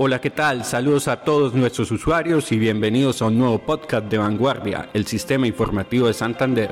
Hola, ¿qué tal? Saludos a todos nuestros usuarios y bienvenidos a un nuevo podcast de Vanguardia, el sistema informativo de Santander.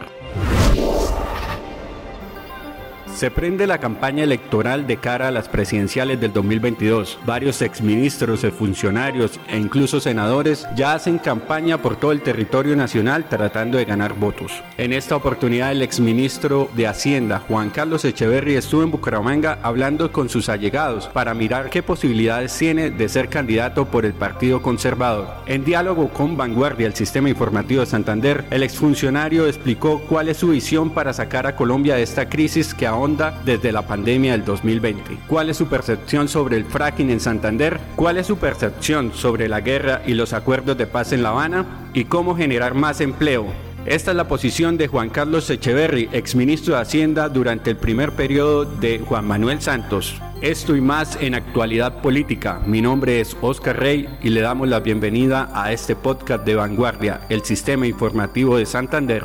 Se prende la campaña electoral de cara a las presidenciales del 2022. Varios exministros, funcionarios e incluso senadores ya hacen campaña por todo el territorio nacional tratando de ganar votos. En esta oportunidad el exministro de Hacienda, Juan Carlos Echeverry, estuvo en Bucaramanga hablando con sus allegados para mirar qué posibilidades tiene de ser candidato por el Partido Conservador. En diálogo con Vanguardia, el sistema informativo de Santander, el exfuncionario explicó cuál es su visión para sacar a Colombia de esta crisis que aún desde la pandemia del 2020. ¿Cuál es su percepción sobre el fracking en Santander? ¿Cuál es su percepción sobre la guerra y los acuerdos de paz en La Habana? ¿Y cómo generar más empleo? Esta es la posición de Juan Carlos Echeverry, exministro de Hacienda durante el primer periodo de Juan Manuel Santos. Esto y más en actualidad política. Mi nombre es Oscar Rey y le damos la bienvenida a este podcast de Vanguardia, el sistema informativo de Santander.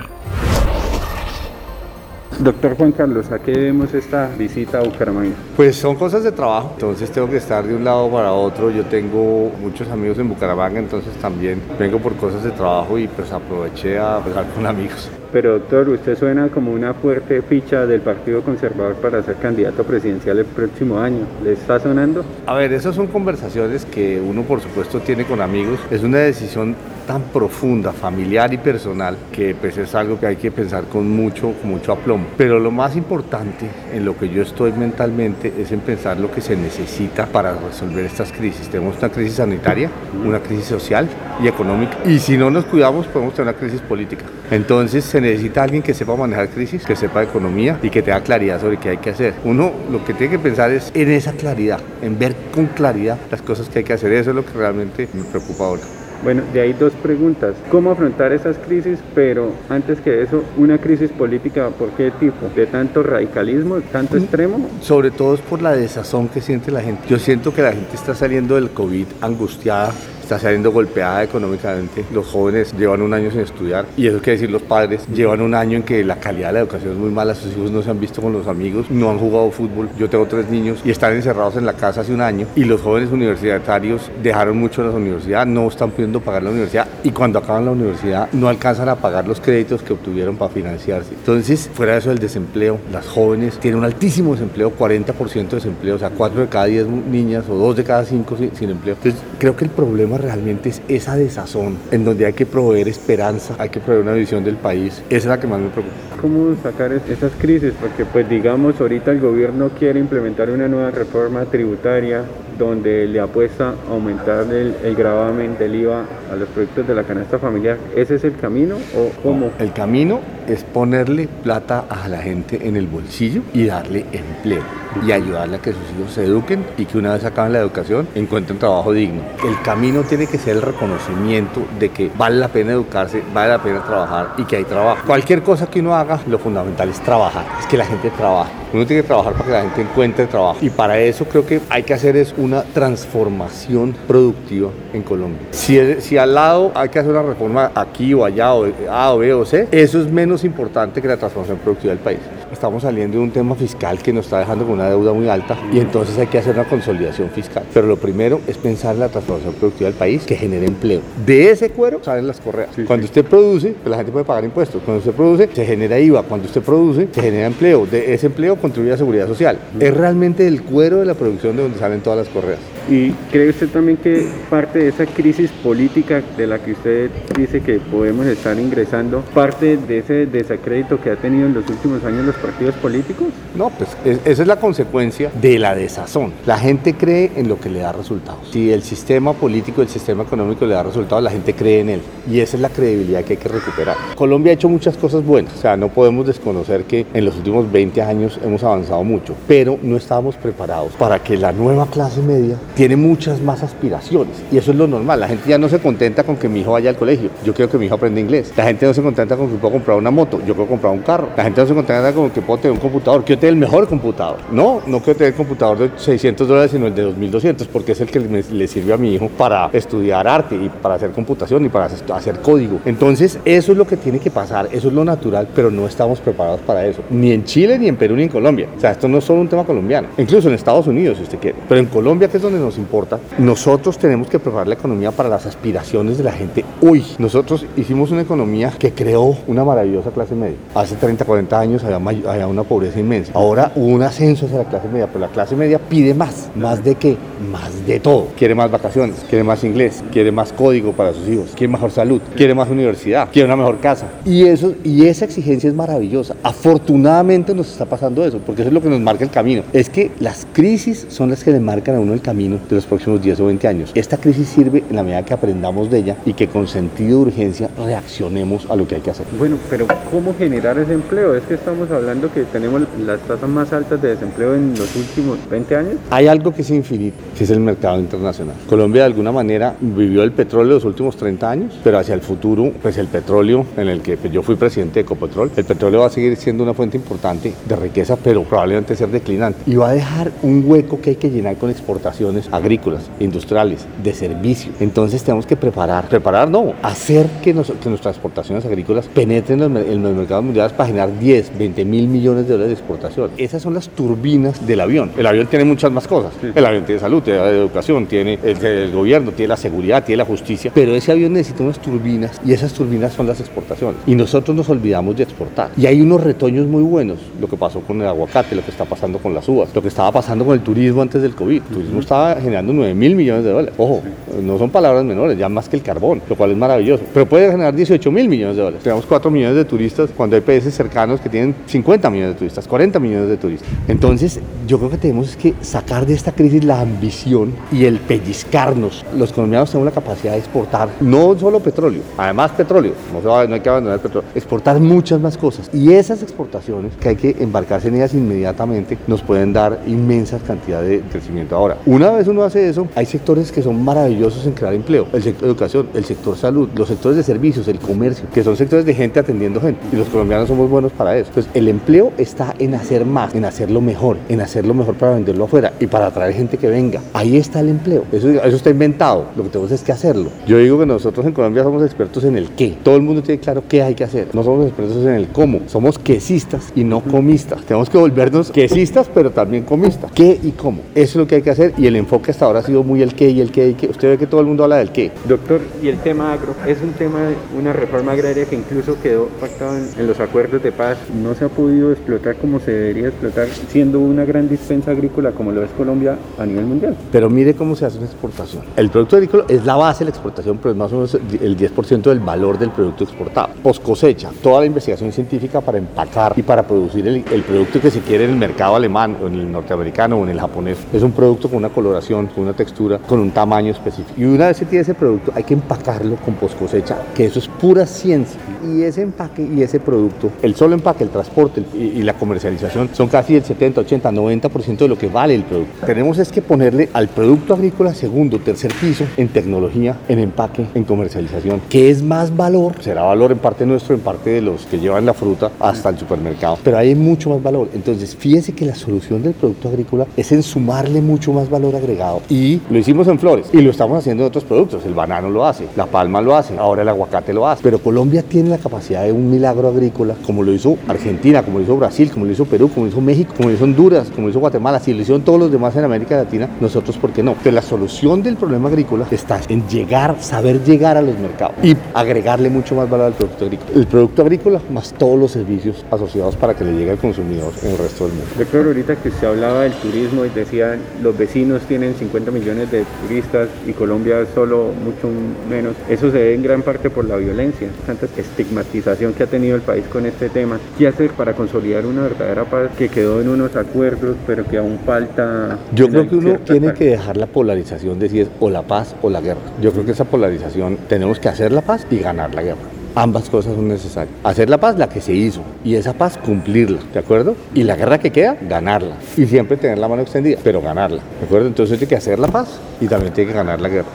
Doctor Juan Carlos, ¿a qué vemos esta visita a Bucaramanga? Pues son cosas de trabajo, entonces tengo que estar de un lado para otro. Yo tengo muchos amigos en Bucaramanga, entonces también vengo por cosas de trabajo y pues aproveché a hablar con amigos. Pero doctor, usted suena como una fuerte ficha del Partido Conservador para ser candidato presidencial el próximo año. ¿Le está sonando? A ver, esas son conversaciones que uno por supuesto tiene con amigos. Es una decisión tan profunda, familiar y personal, que pues es algo que hay que pensar con mucho, mucho aplomo. Pero lo más importante en lo que yo estoy mentalmente es en pensar lo que se necesita para resolver estas crisis. Tenemos una crisis sanitaria, una crisis social y económica. Y si no nos cuidamos, podemos tener una crisis política. Entonces se necesita alguien que sepa manejar crisis, que sepa economía y que tenga claridad sobre qué hay que hacer. Uno lo que tiene que pensar es en esa claridad, en ver con claridad las cosas que hay que hacer. Eso es lo que realmente me preocupa ahora. Bueno, de ahí dos preguntas. ¿Cómo afrontar esas crisis? Pero antes que eso, una crisis política, ¿por qué tipo? ¿De tanto radicalismo, tanto mm, extremo? Sobre todo es por la desazón que siente la gente. Yo siento que la gente está saliendo del COVID angustiada, está saliendo golpeada económicamente. Los jóvenes llevan un año sin estudiar y eso quiere decir los padres llevan un año en que la calidad de la educación es muy mala, sus hijos no se han visto con los amigos, no han jugado fútbol. Yo tengo tres niños y están encerrados en la casa hace un año y los jóvenes universitarios dejaron mucho la universidad, no están pudiendo pagar la universidad y cuando acaban la universidad no alcanzan a pagar los créditos que obtuvieron para financiarse. Entonces, fuera de eso el desempleo, las jóvenes tienen un altísimo desempleo, 40% de desempleo, o sea, 4 de cada 10 niñas o 2 de cada 5 sin, sin empleo. Entonces, creo que el problema realmente es esa desazón en donde hay que proveer esperanza, hay que proveer una visión del país. Esa es la que más me preocupa. ¿Cómo sacar esas crisis? Porque pues digamos ahorita el gobierno quiere implementar una nueva reforma tributaria donde le apuesta a aumentar el, el gravamen del IVA a los productos de la canasta familiar. ¿Ese es el camino o cómo? el camino es ponerle plata a la gente en el bolsillo y darle empleo y ayudarle a que sus hijos se eduquen y que una vez acaben la educación encuentren trabajo digno. El camino tiene que ser el reconocimiento de que vale la pena educarse, vale la pena trabajar y que hay trabajo. Cualquier cosa que uno haga, lo fundamental es trabajar, es que la gente trabaje. Uno tiene que trabajar para que la gente encuentre trabajo. Y para eso creo que hay que hacer es una transformación productiva en Colombia. Si, si al lado hay que hacer una reforma aquí o allá, o A o B o C, eso es menos importante que la transformación productiva del país. Estamos saliendo de un tema fiscal que nos está dejando con una deuda muy alta y entonces hay que hacer una consolidación fiscal. Pero lo primero es pensar en la transformación productiva del país que genere empleo. De ese cuero salen las correas. Cuando usted produce, pues la gente puede pagar impuestos. Cuando usted produce, se genera IVA. Cuando usted produce, se genera empleo. De ese empleo contribuye a seguridad social. Es realmente el cuero de la producción de donde salen todas las correas. ¿Y cree usted también que parte de esa crisis política de la que usted dice que podemos estar ingresando, parte de ese desacrédito que ha tenido en los últimos años los partidos políticos? No, pues esa es la consecuencia de la desazón. La gente cree en lo que le da resultados. Si el sistema político, el sistema económico le da resultados, la gente cree en él. Y esa es la credibilidad que hay que recuperar. Colombia ha hecho muchas cosas buenas. O sea, no podemos desconocer que en los últimos 20 años hemos avanzado mucho, pero no estábamos preparados para que la nueva clase media tiene muchas más aspiraciones. Y eso es lo normal. La gente ya no se contenta con que mi hijo vaya al colegio. Yo quiero que mi hijo aprenda inglés. La gente no se contenta con que pueda comprar una moto. Yo quiero comprar un carro. La gente no se contenta con que puedo tener un computador. Quiero tener el mejor computador. No, no quiero tener el computador de 600 dólares, sino el de 2200, porque es el que le sirve a mi hijo para estudiar arte y para hacer computación y para hacer código. Entonces, eso es lo que tiene que pasar. Eso es lo natural, pero no estamos preparados para eso. Ni en Chile, ni en Perú, ni en Colombia. O sea, esto no es solo un tema colombiano. Incluso en Estados Unidos, si usted quiere. Pero en Colombia, que es donde nos importa, nosotros tenemos que preparar la economía para las aspiraciones de la gente hoy. Nosotros hicimos una economía que creó una maravillosa clase media. Hace 30, 40 años había, una pobreza inmensa. Ahora hubo un ascenso hacia la clase media, pero la clase media pide más. ¿Más de qué? Más de todo. Quiere más vacaciones, quiere más inglés, quiere más código para sus hijos, quiere mejor salud, quiere más universidad, quiere una mejor casa. Y, eso, y esa exigencia es maravillosa. Afortunadamente nos está pasando eso, porque eso es lo que nos marca el camino. Es que las crisis son las que le marcan a uno el camino de los próximos 10 o 20 años. Esta crisis sirve en la medida que aprendamos de ella y que con sentido de urgencia reaccionemos a lo que hay que hacer. Bueno, pero ¿cómo generar ese empleo? Es que estamos hablando que tenemos las tasas más altas de desempleo en los últimos 20 años. Hay algo que es infinito, que es el mercado internacional. Colombia de alguna manera vivió el petróleo los últimos 30 años, pero hacia el futuro, pues el petróleo en el que pues, yo fui presidente de Ecopetrol, el petróleo va a seguir siendo una fuente importante de riqueza, pero probablemente ser declinante. Y va a dejar un hueco que hay que llenar con exportaciones agrícolas, industriales, de servicio. Entonces tenemos que preparar, preparar no, hacer que, que nuestras exportaciones agrícolas penetren en los, en los mercados mundiales para generar 10, 20 mil millones de dólares de exportación. Esas son las turbinas del avión. El avión tiene muchas más cosas. El avión tiene salud, tiene educación, tiene el, el, gobierno, tiene la seguridad, tiene la justicia. Pero ese avión necesita unas turbinas y esas turbinas son las exportaciones. Y nosotros nos olvidamos de exportar. Y hay unos retoños muy buenos. Lo que pasó con el aguacate, lo que está pasando con las uvas, lo que estaba pasando con el turismo antes del COVID. El turismo estaba generando 9 mil millones de dólares. Ojo, no son palabras menores, ya más que el carbón, lo cual es maravilloso. Pero puede generar 18 mil millones de dólares. Tenemos 4 millones de turistas cuando hay países cercanos que tienen 50 millones de turistas, 40 millones de turistas. Entonces, yo creo que tenemos que sacar de esta crisis la ambición y el pellizcarnos. Los colombianos tenemos la capacidad de exportar no solo petróleo, además petróleo, no, no hay que abandonar el petróleo, exportar muchas más cosas. Y esas exportaciones que hay que embarcarse en ellas inmediatamente nos pueden dar inmensas cantidades de crecimiento. Ahora, una vez uno hace eso, hay sectores que son maravillosos en crear empleo. El sector educación, el sector salud, los sectores de servicios, el comercio, que son sectores de gente atendiendo gente. Y los colombianos somos buenos para eso. Entonces, el empleo está en hacer más, en hacerlo mejor, en hacerlo mejor para venderlo afuera y para atraer gente que venga. Ahí está el empleo. Eso, eso está inventado. Lo que tenemos es que hacerlo. Yo digo que nosotros en Colombia somos expertos en el qué. Todo el mundo tiene claro qué hay que hacer. No somos expertos en el cómo. Somos quesistas y no comistas. Tenemos que volvernos quesistas, pero también comistas. ¿Qué y cómo? Eso es lo que hay que hacer y el enfoque hasta ahora ha sido muy el qué y el qué y qué. Usted ve que todo el mundo habla del qué. Doctor, y el tema agro es un tema, una reforma agraria que incluso quedó pactado en, en los acuerdos de paz. No se ha podido explotar como se debería explotar, siendo una gran dispensa agrícola como lo es Colombia a nivel mundial. Pero mire cómo se hace una exportación. El producto agrícola es la base de la exportación, pero es más o menos el 10% del valor del producto exportado. Post cosecha, toda la investigación científica para empacar y para producir el, el, producto que se quiere en el mercado alemán o en el norteamericano o en el japonés. Es un producto con una coloración, con una textura, con un tamaño específico. Y una vez se tiene ese producto, hay que empacarlo con post cosecha, que eso es pura ciencia. Y ese empaque y ese producto, el solo empaque, el transporte y, y la comercialización son casi el 70, 80, 90% de lo que vale el producto. Tenemos es que ponerle al producto agrícola segundo, tercer piso en tecnología, en empaque, en comercialización, que es más valor, será valor en parte nuestro, en parte de los que llevan la fruta hasta el supermercado, pero hay mucho más valor. Entonces, fíjese que la solución del producto agrícola es en sumarle mucho más valor agregado y lo hicimos en flores y lo estamos haciendo en otros productos. El banano lo hace, la palma lo hace, ahora el aguacate lo hace, pero Colombia tiene la capacidad de un milagro agrícola como lo hizo Argentina, como lo hizo Brasil, como lo hizo Perú, como lo hizo México, como lo hizo Honduras, como lo hizo Guatemala, si lo hicieron todos los demás en América Latina, nosotros, ¿por qué no? Entonces, la solución del problema agrícola está en llegar, saber llegar a los mercados y agregarle mucho más valor al producto agrícola. El producto agrícola más todos los servicios asociados para que le llegue al consumidor en el resto del mundo. Doctor, ahorita que se hablaba del turismo y decía los vecinos tienen 50 millones de turistas y Colombia solo mucho menos, eso se debe en gran parte por la violencia, tanta estigmatización que ha tenido el país con este tema. ¿Qué hacer para consolidar una verdadera paz que quedó en unos acuerdos, pero que aún falta? Yo creo que uno tiene que dejar la polarización de si es o la paz o la guerra. Yo creo que esa polarización tenemos que hacer la paz y ganar la guerra. Ambas cosas son necesarias. Hacer la paz, la que se hizo, y esa paz cumplirla, ¿de acuerdo? Y la guerra que queda, ganarla. Y siempre tener la mano extendida, pero ganarla, ¿de acuerdo? Entonces tiene que hacer la paz y también tiene que ganar la guerra.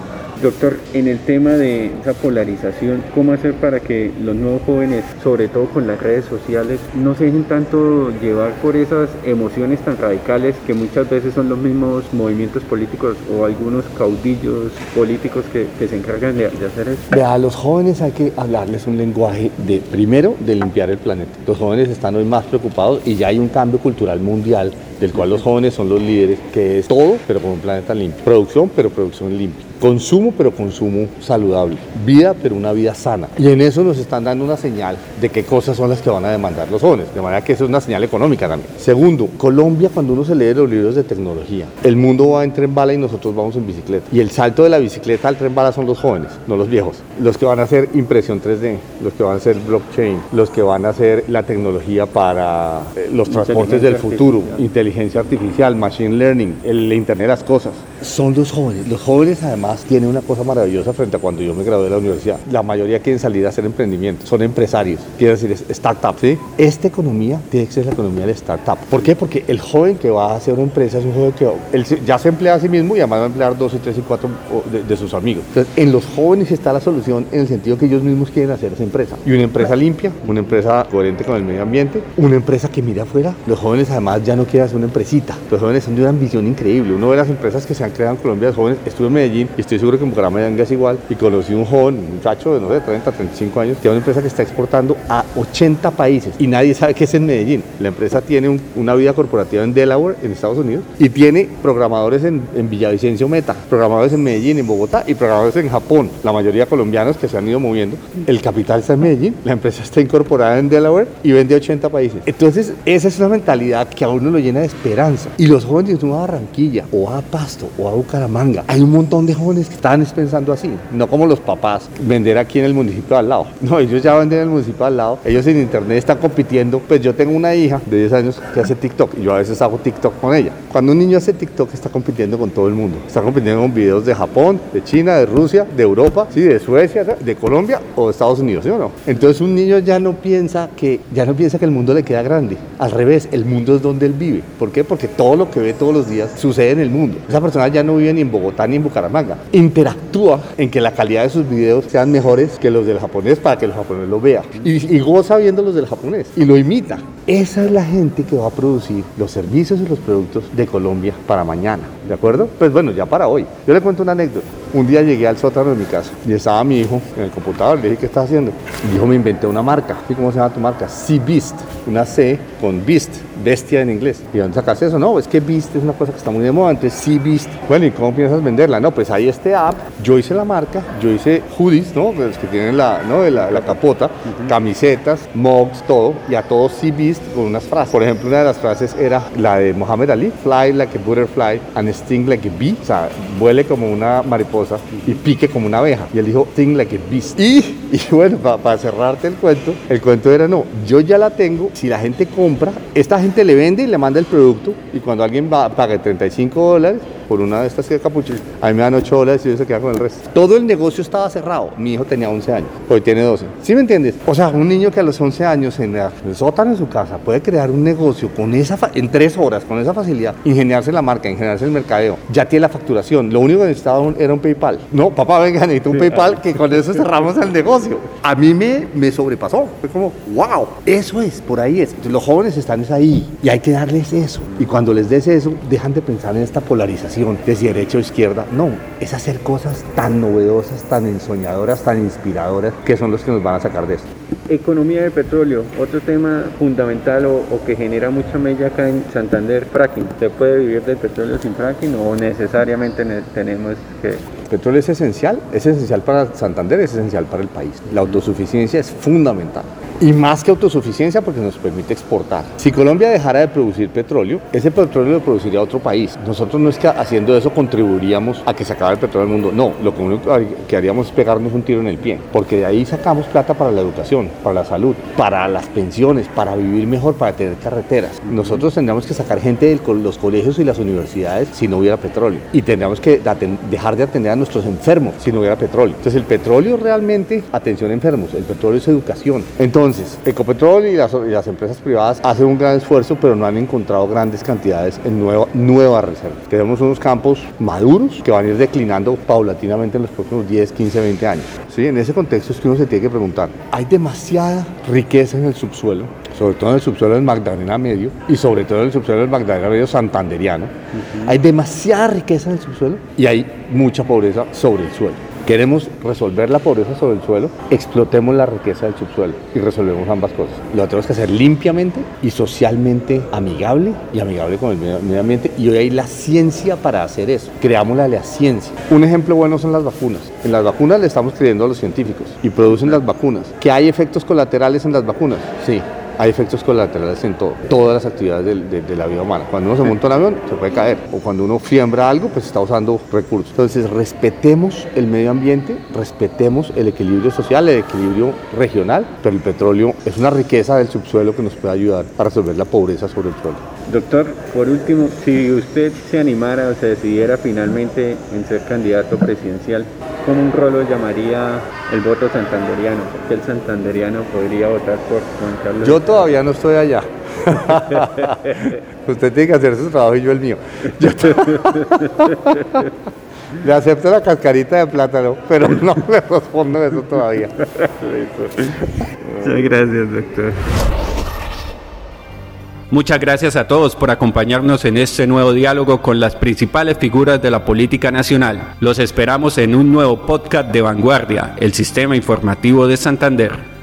Doctor, en el tema de esa polarización, ¿cómo hacer para que los nuevos jóvenes, sobre todo con las redes sociales, no se dejen tanto llevar por esas emociones tan radicales que muchas veces son los mismos movimientos políticos o algunos caudillos políticos que, se encargan de, hacer eso? a los jóvenes hay que hablarles un lenguaje de, primero, de limpiar el planeta. Los jóvenes están hoy más preocupados y ya hay un cambio cultural mundial del cual los jóvenes son los líderes, que es todo, pero con un planeta limpio. Producción, pero producción limpia. Consumo, pero consumo saludable. Vida, pero una vida sana. Y en eso nos están dando una señal de qué cosas son las que van a demandar los jóvenes. De manera que eso es una señal económica también. Segundo, Colombia, cuando uno se lee los libros de tecnología, el mundo va en tren bala y nosotros vamos en bicicleta. Y el salto de la bicicleta al tren bala son los jóvenes, no los viejos. Los que van a hacer impresión 3D, los que van a hacer blockchain, los que van a hacer la tecnología para eh, los transportes del futuro, inteligencia artificial, machine learning, el Internet de las cosas. Son los jóvenes. Los jóvenes además tienen una cosa maravillosa frente a cuando yo me gradué de la universidad. La mayoría quieren salir a hacer emprendimiento, son empresarios, quieren decir startup. ¿sí? Esta economía tiene que ser la economía de startup. ¿Por qué? Porque el joven que va a hacer una empresa es un joven que ya se emplea a sí mismo y además va a emplear dos y tres y cuatro de, sus amigos. Entonces, en los jóvenes está la solución en el sentido que ellos mismos quieren hacer esa empresa. Y una empresa limpia, una empresa coherente con el medio ambiente, una empresa que mira afuera. Los jóvenes además ya no quieren hacer una empresita. Los jóvenes son de una ambición increíble. Uno ve las empresas que se han creado en Colombia, jóvenes. Estuve en Medellín y estoy seguro que en Bucaramanga es igual. Y conocí un joven, un muchacho de, no sé, 30, 35 años, tiene una empresa que está exportando a 80 países. Y nadie sabe qué es en Medellín. La empresa tiene una vida corporativa en Delaware, en Estados Unidos, y tiene programadores en, en Villavicencio Meta, programadores en Medellín, en Bogotá y programadores en Japón. La mayoría colombianos que se han ido moviendo. El capital está en Medellín, la empresa está incorporada en Delaware y vende a 80 países. Entonces, esa es una mentalidad que a uno lo llena de esperanza. Y los jóvenes, uno va a Barranquilla, o a Pasto, o a Bucaramanga, hay un montón de jóvenes que están pensando así, no como los papás, vender aquí en el municipio al lado. No, ellos ya venden en el municipio al lado, ellos en internet están compitiendo. Pues yo tengo una hija de 10 años que hace TikTok y yo a veces hago TikTok con ella. Cuando un niño hace TikTok está compitiendo con todo el mundo. Está compitiendo con videos de Japón, de China, de Rusia, de Europa, ¿sí? de Suecia, de Colombia o de Estados Unidos, ¿sí o no? Entonces un niño ya no piensa que ya no piensa que el mundo le queda grande. Al revés, el mundo es donde él vive. ¿Por qué? Porque todo lo que ve todos los días sucede en el mundo. Esa persona ya no vive ni en Bogotá ni en Bucaramanga. Interactúa en que la calidad de sus videos sean mejores que los del japonés para que el japonés lo vea. Y, goza viendo los del japonés y lo imita. Esa es la gente que va a producir los servicios y los productos de Colombia para mañana. ¿De acuerdo? Pues bueno, ya para hoy. Yo le cuento una anécdota. Un día llegué al sótano de mi casa y estaba mi hijo en el computador. Le dije, ¿qué estás haciendo? Mi hijo me inventé una marca. ¿Y cómo se llama tu marca? Sea Beast. Una C con Beast, bestia en inglés. ¿Y dónde sacaste eso? No, es que Beast es una cosa que está muy de moda. Entonces, Sea Beast. Bueno, ¿y cómo piensas venderla? No, pues ahí este app. Yo hice la marca. Yo hice hoodies, ¿no? Los que tienen la, ¿no? la, la capota, camisetas, mugs, todo. Y a todos Sea Beast con unas frases. Por ejemplo, una de las frases era la de Muhammad Ali. Fly like a butterfly and sting like a bee. O sea, vuele como una mariposa y pique como una abeja. Y él dijo, sting like a beast. Y, y bueno, para cerrarte el cuento, el cuento era, no, yo ya la tengo. Si la gente compra, esta gente le vende y le manda el producto. Y cuando alguien va, pague 35 dólares, por una de estas que capuchas, a mí me dan 8 dólares y yo se queda con el resto. Todo el negocio estaba cerrado. Mi hijo tenía 11 años, hoy tiene 12. ¿Sí me entiendes? O sea, un niño que a los 11 años en el sótano de su casa puede crear un negocio con esa en 3 horas, con esa facilidad, ingeniarse la marca, ingeniarse el mercadeo, ya tiene la facturación. Lo único que necesitaba era un PayPal. No, papá, venga, necesito un PayPal que con eso cerramos el negocio. A mí me, me sobrepasó. Fue como, wow, eso es, por ahí es. los jóvenes están ahí y hay que darles eso. Y cuando les des eso, dejan de pensar en esta polarización de si derecha o izquierda. No, es hacer cosas tan novedosas, tan ensoñadoras, tan inspiradoras, que son los que nos van a sacar de esto. Economía de petróleo, otro tema fundamental o, que genera mucha mella acá en Santander, fracking. ¿Se puede vivir del petróleo sin fracking o necesariamente tenemos que el petróleo es esencial, es esencial para Santander, es esencial para el país. La autosuficiencia es fundamental. Y más que autosuficiencia porque nos permite exportar. Si Colombia dejara de producir petróleo, ese petróleo lo produciría otro país. Nosotros no es que haciendo eso contribuiríamos a que se acabe el petróleo del mundo. No, lo único que haríamos es pegarnos un tiro en el pie. Porque de ahí sacamos plata para la educación, para la salud, para las pensiones, para vivir mejor, para tener carreteras. Nosotros tendríamos que sacar gente de los colegios y las universidades si no hubiera petróleo. Y tendríamos que dejar de atender a nuestros enfermos si no hubiera petróleo. Entonces el petróleo realmente, atención enfermos, el petróleo es educación. Entonces, Entonces, Ecopetrol y las, y las, empresas privadas hacen un gran esfuerzo, pero no han encontrado grandes cantidades en nueva, nueva reserva. Tenemos unos campos maduros que van a ir declinando paulatinamente en los próximos 10, 15, 20 años. ¿Sí? En ese contexto es que uno se tiene que preguntar, ¿hay demasiada riqueza en el subsuelo? sobre todo en el subsuelo del Magdalena Medio y sobre todo en el subsuelo del Magdalena Medio santanderiano. Hay demasiada riqueza en el subsuelo y hay mucha pobreza sobre el suelo. Queremos resolver la pobreza sobre el suelo, explotemos la riqueza del subsuelo y resolvemos ambas cosas. Lo tenemos que hacer limpiamente y socialmente amigable y amigable con el medio ambiente. Y hoy hay la ciencia para hacer eso. Creámosla la ciencia. Un ejemplo bueno son las vacunas. En las vacunas le estamos creyendo a los científicos y producen las vacunas. ¿Que hay efectos colaterales en las vacunas? Sí hay efectos colaterales en todo, todas las actividades de, la vida humana. Cuando uno se monta un avión, se puede caer. O cuando uno siembra algo, pues está usando recursos. Entonces, respetemos el medio ambiente, respetemos el equilibrio social, el equilibrio regional, pero el petróleo es una riqueza del subsuelo que nos puede ayudar a resolver la pobreza sobre el suelo. Doctor, por último, si usted se animara o se decidiera finalmente en ser candidato presidencial, ¿cómo un rol lo llamaría el voto santanderiano? Porque el santanderiano podría votar por Juan Carlos. Yo todavía no estoy allá. usted tiene que hacer su trabajo y yo el mío. Le acepto la cascarita de plátano, pero no le respondo eso todavía. Muchas gracias, doctor. Muchas gracias a todos por acompañarnos en este nuevo diálogo con las principales figuras de la política nacional. Los esperamos en un nuevo podcast de Vanguardia, el sistema informativo de Santander.